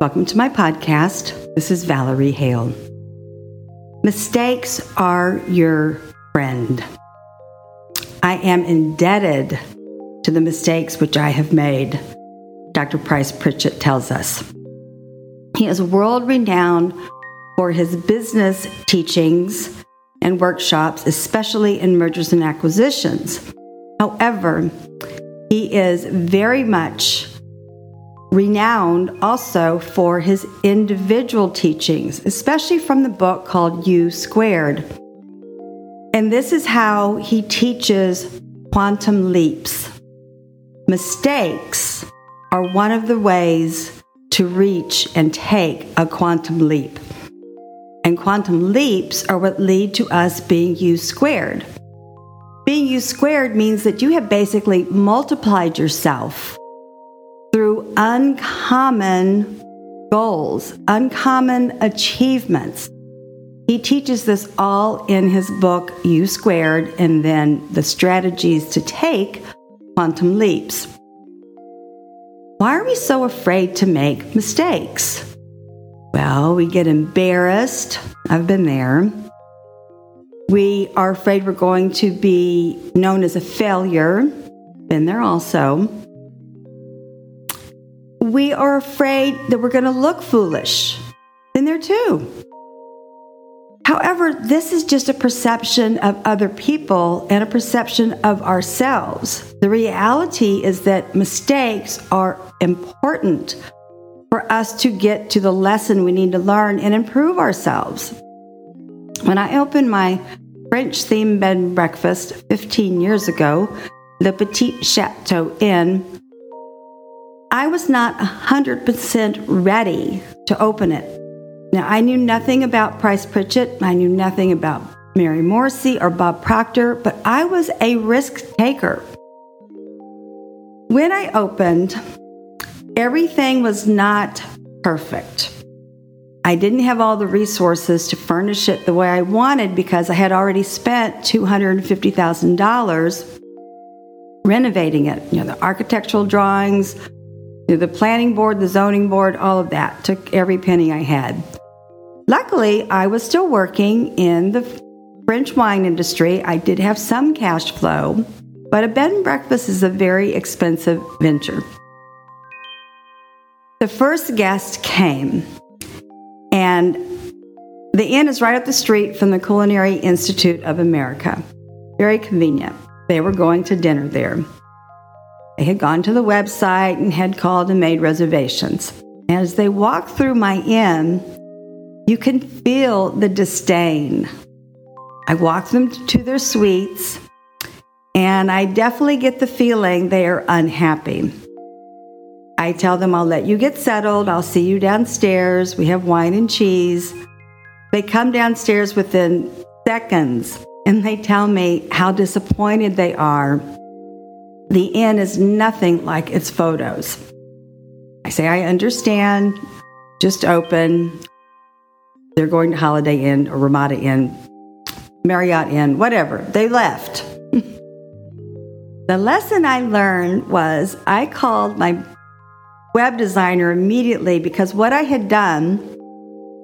Welcome to my podcast. This is Valerie Hale. Mistakes are your friend. I am indebted to the mistakes which I have made, Dr. Price Pritchett tells us. He is world renowned for his business teachings and workshops, especially in mergers and acquisitions. However, he is very much renowned also for his individual teachings, especially from the book called U Squared. And this is how he teaches quantum leaps. Mistakes are one of the ways to reach and take a quantum leap. And quantum leaps are what lead to us being U squared. Being U squared means that you have basically multiplied yourself uncommon goals, uncommon achievements. He teaches this all in his book, U Squared, and then the strategies to take quantum leaps. Why are we so afraid to make mistakes? Well, we get embarrassed. I've been there. We are afraid we're going to be known as a failure. Been there also we are afraid that we're going to look foolish. Been there too. However, this is just a perception of other people and a perception of ourselves. The reality is that mistakes are important for us to get to the lesson we need to learn and improve ourselves. When I opened my French themed bed and breakfast 15 years ago, Le Petit Chateau Inn, I was not 100% ready to open it. Now, I knew nothing about Price Pritchett, I knew nothing about Mary Morrissey or Bob Proctor, but I was a risk taker. When I opened, everything was not perfect. I didn't have all the resources to furnish it the way I wanted because I had already spent $250,000 renovating it. You know, the architectural drawings, the planning board, the zoning board, all of that took every penny I had. Luckily, I was still working in the French wine industry. I did have some cash flow, but a bed and breakfast is a very expensive venture. The first guest came, and the inn is right up the street from the Culinary Institute of America. Very convenient. They were going to dinner there. They had gone to the website and had called and made reservations. As they walked through my inn, you can feel the disdain. I walk them to their suites, and I definitely get the feeling they are unhappy. I tell them I'll let you get settled, I'll see you downstairs, we have wine and cheese. They come downstairs within seconds and they tell me how disappointed they are the inn is nothing like its photos. I say, I understand, just open. They're going to Holiday Inn or Ramada Inn, Marriott Inn, whatever. They left. the lesson I learned was I called my web designer immediately because what I had done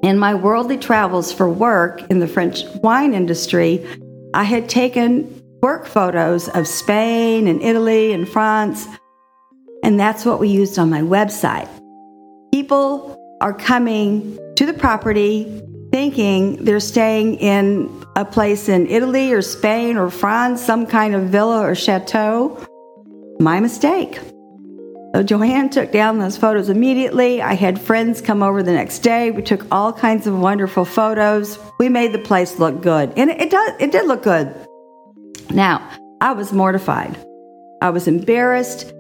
in my worldly travels for work in the French wine industry, I had taken work photos of Spain and Italy and France. And that's what we used on my website. People are coming to the property thinking they're staying in a place in Italy or Spain or France, some kind of villa or chateau. My mistake. So Joanne took down those photos immediately. I had friends come over the next day. We took all kinds of wonderful photos. We made the place look good. And it, does it did look good. Now, I was mortified. I was embarrassed.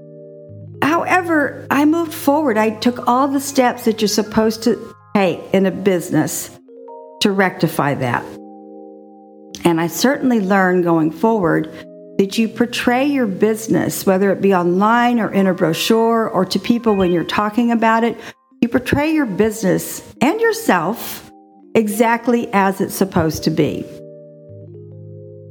However, I moved forward. I took all the steps that you're supposed to take in a business to rectify that. And I certainly learned going forward that you portray your business, whether it be online or in a brochure or to people when you're talking about it, you portray your business and yourself exactly as it's supposed to be.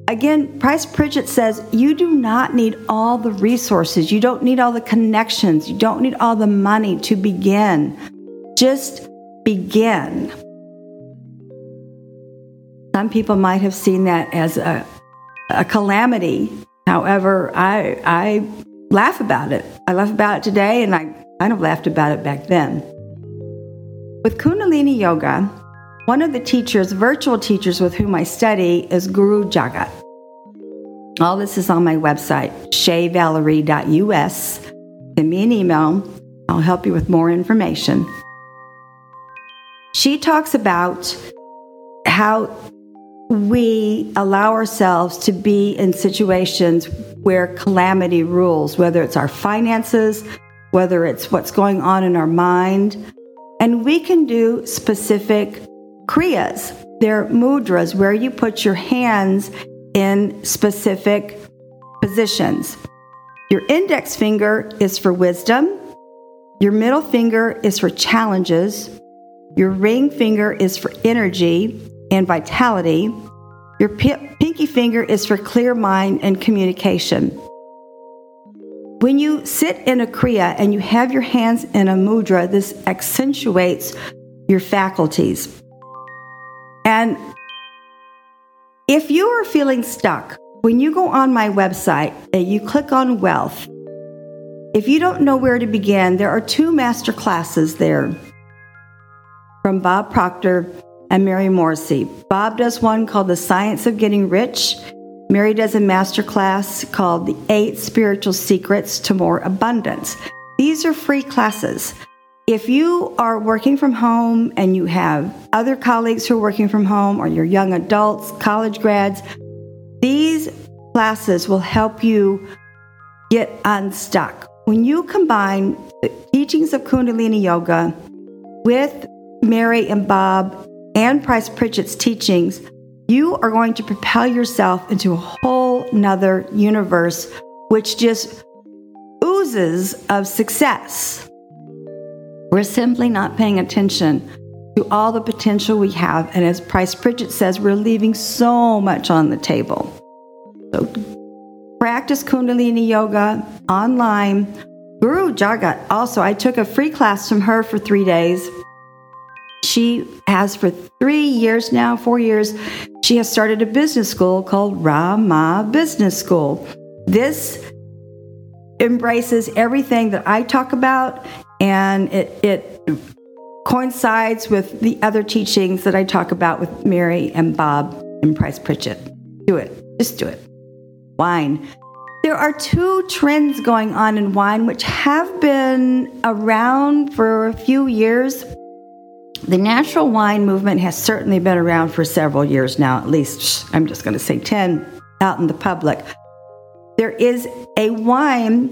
Again, Price Pritchett says you do not need all the resources, you don't need all the connections, you don't need all the money to begin just begin. Some people might have seen that as a, a calamity. However, I, I laugh about it. I laugh about it today, and I kind of laughed about it back then. With Kundalini Yoga, one of the teachers, virtual teachers with whom I study, is Guru Jagat. All this is on my website, chezvalerie.us. Send me an email. I'll help you with more information. She talks about how we allow ourselves to be in situations where calamity rules, whether it's our finances, whether it's what's going on in our mind. And we can do specific kriyas. They're mudras where you put your hands in specific positions. Your index finger is for wisdom. Your middle finger is for challenges. Your ring finger is for energy and vitality. Your pinky finger is for clear mind and communication. When you sit in a kriya and you have your hands in a mudra, this accentuates your faculties. And if you are feeling stuck, when you go on my website and you click on wealth, if you don't know where to begin, there are two master classes there from Bob Proctor and Mary Morrissey. Bob does one called The Science of Getting Rich, Mary does a master class called The Eight Spiritual Secrets to More Abundance. These are free classes. If you are working from home and you have other colleagues who are working from home or you're young adults, college grads, these classes will help you get unstuck. When you combine the teachings of Kundalini Yoga with Mary and Bob and Price Pritchett's teachings, you are going to propel yourself into a whole nother universe, which just oozes of success. We're simply not paying attention to all the potential we have. And as Price Pritchett says, we're leaving so much on the table. So practice Kundalini Yoga online. Guru Jagat, also, I took a free class from her for three days. She has for three years now, four years, she has started a business school called Ra Ma Business School. This embraces everything that I talk about and it, it coincides with the other teachings that I talk about with Mary and Bob and Price Pritchett. Do it. Just do it. Wine. There are two trends going on in wine which have been around for a few years, the natural wine movement has certainly been around for several years now, at least, I'm just going to say 10 out in the public. There is a wine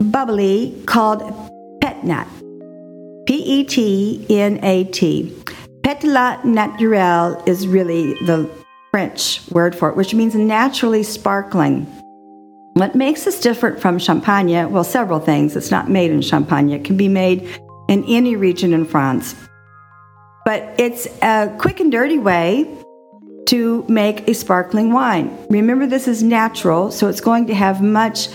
bubbly called Petnat, P E T N A T. Pétillant naturel is really the French word for it, which means naturally sparkling. What makes this different from Champagne? Well, several things. It's not made in Champagne, it can be made in any region in France. But it's a quick and dirty way to make a sparkling wine. Remember, this is natural, so it's going to have much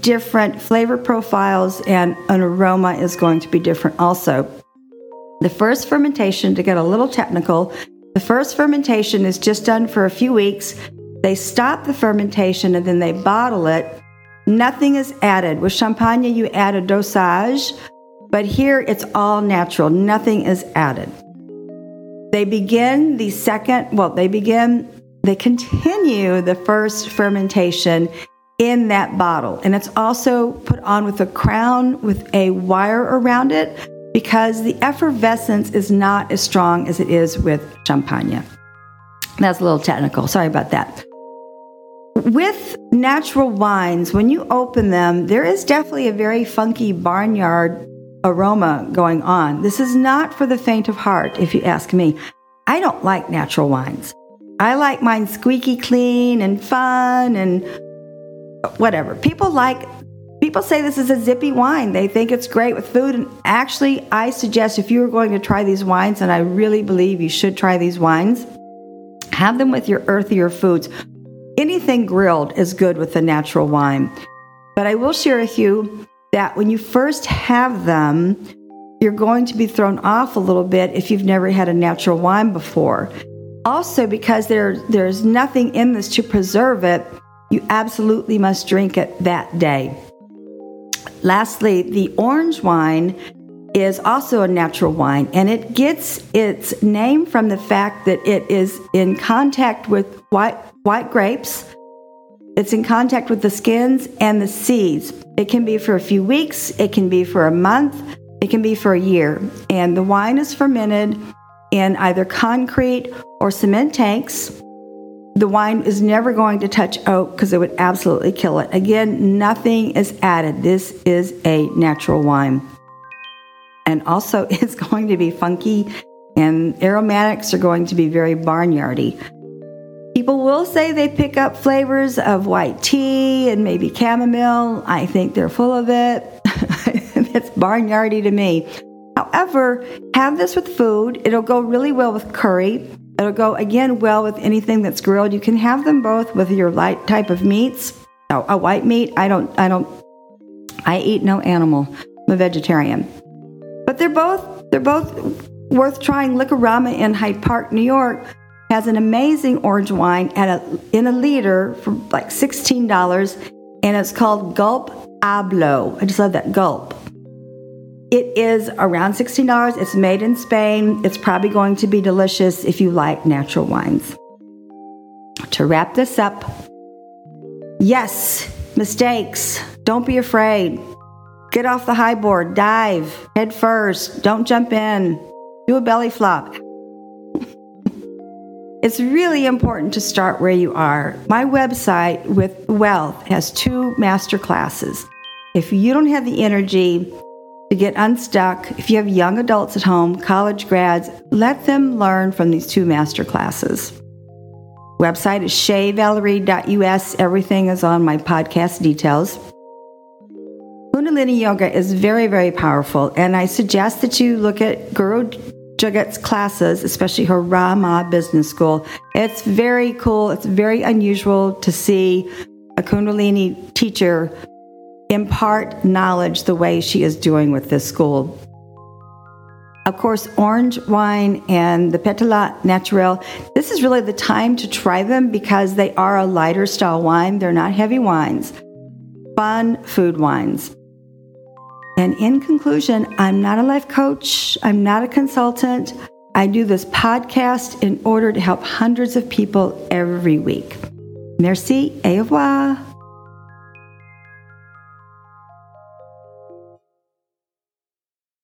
different flavor profiles and an aroma is going to be different also. The first fermentation, to get a little technical, the first fermentation is just done for a few weeks. They stop the fermentation and then they bottle it. Nothing is added. With champagne, you add a dosage, but here it's all natural. Nothing is added. They begin the second, well, they begin, they continue the first fermentation in that bottle. And it's also put on with a crown with a wire around it because the effervescence is not as strong as it is with champagne. That's a little technical. Sorry about that. With natural wines, when you open them, there is definitely a very funky barnyard aroma going on. This is not for the faint of heart, if you ask me. I don't like natural wines. I like mine squeaky clean and fun and whatever. People like people say this is a zippy wine. They think it's great with food and actually I suggest if you are going to try these wines and I really believe you should try these wines, have them with your earthier foods. Anything grilled is good with a natural wine. But I will share with you that when you first have them, you're going to be thrown off a little bit if you've never had a natural wine before. Also, because there, there's nothing in this to preserve it, you absolutely must drink it that day. Lastly, the orange wine is also a natural wine, and it gets its name from the fact that it is in contact with white, white grapes. It's in contact with the skins and the seeds. It can be for a few weeks, it can be for a month, it can be for a year. And the wine is fermented in either concrete or cement tanks. The wine is never going to touch oak because it would absolutely kill it. Again, nothing is added. This is a natural wine. And also, it's going to be funky, and aromatics are going to be very barnyardy. People will say they pick up flavors of white tea and maybe chamomile. I think they're full of it. it's barnyardy to me. However, have this with food. It'll go really well with curry. It'll go again well with anything that's grilled. You can have them both with your light type of meats. Oh, a white meat. I don't. I don't. I eat no animal. I'm a vegetarian. But they're both. They're both worth trying. Liquorama in Hyde Park, New York, has an amazing orange wine at a in a liter for like sixteen dollars, and it's called Gulp Hablo. I just love that gulp. It is around $16. It's made in Spain. It's probably going to be delicious if you like natural wines. To wrap this up, yes, mistakes. Don't be afraid. Get off the high board, dive head first. Don't jump in. Do a belly flop. it's really important to start where you are. My website with Wealth has two master classes. If you don't have the energy to get unstuck. If you have young adults at home, college grads, let them learn from these two master classes. Website is chezvalerie.us. Everything is on my podcast details. Kundalini Yoga is very, very powerful, and I suggest that you look at Guru Jagat's classes, especially her Ra Ma Business School. It's very cool. It's very unusual to see a Kundalini teacher impart knowledge the way she is doing with this school. Of course, orange wine and the Pétillant Naturel, this is really the time to try them because they are a lighter style wine. They're not heavy wines, fun food wines. And in conclusion, I'm not a life coach, I'm not a consultant. I do this podcast in order to help hundreds of people every week. Merci au revoir.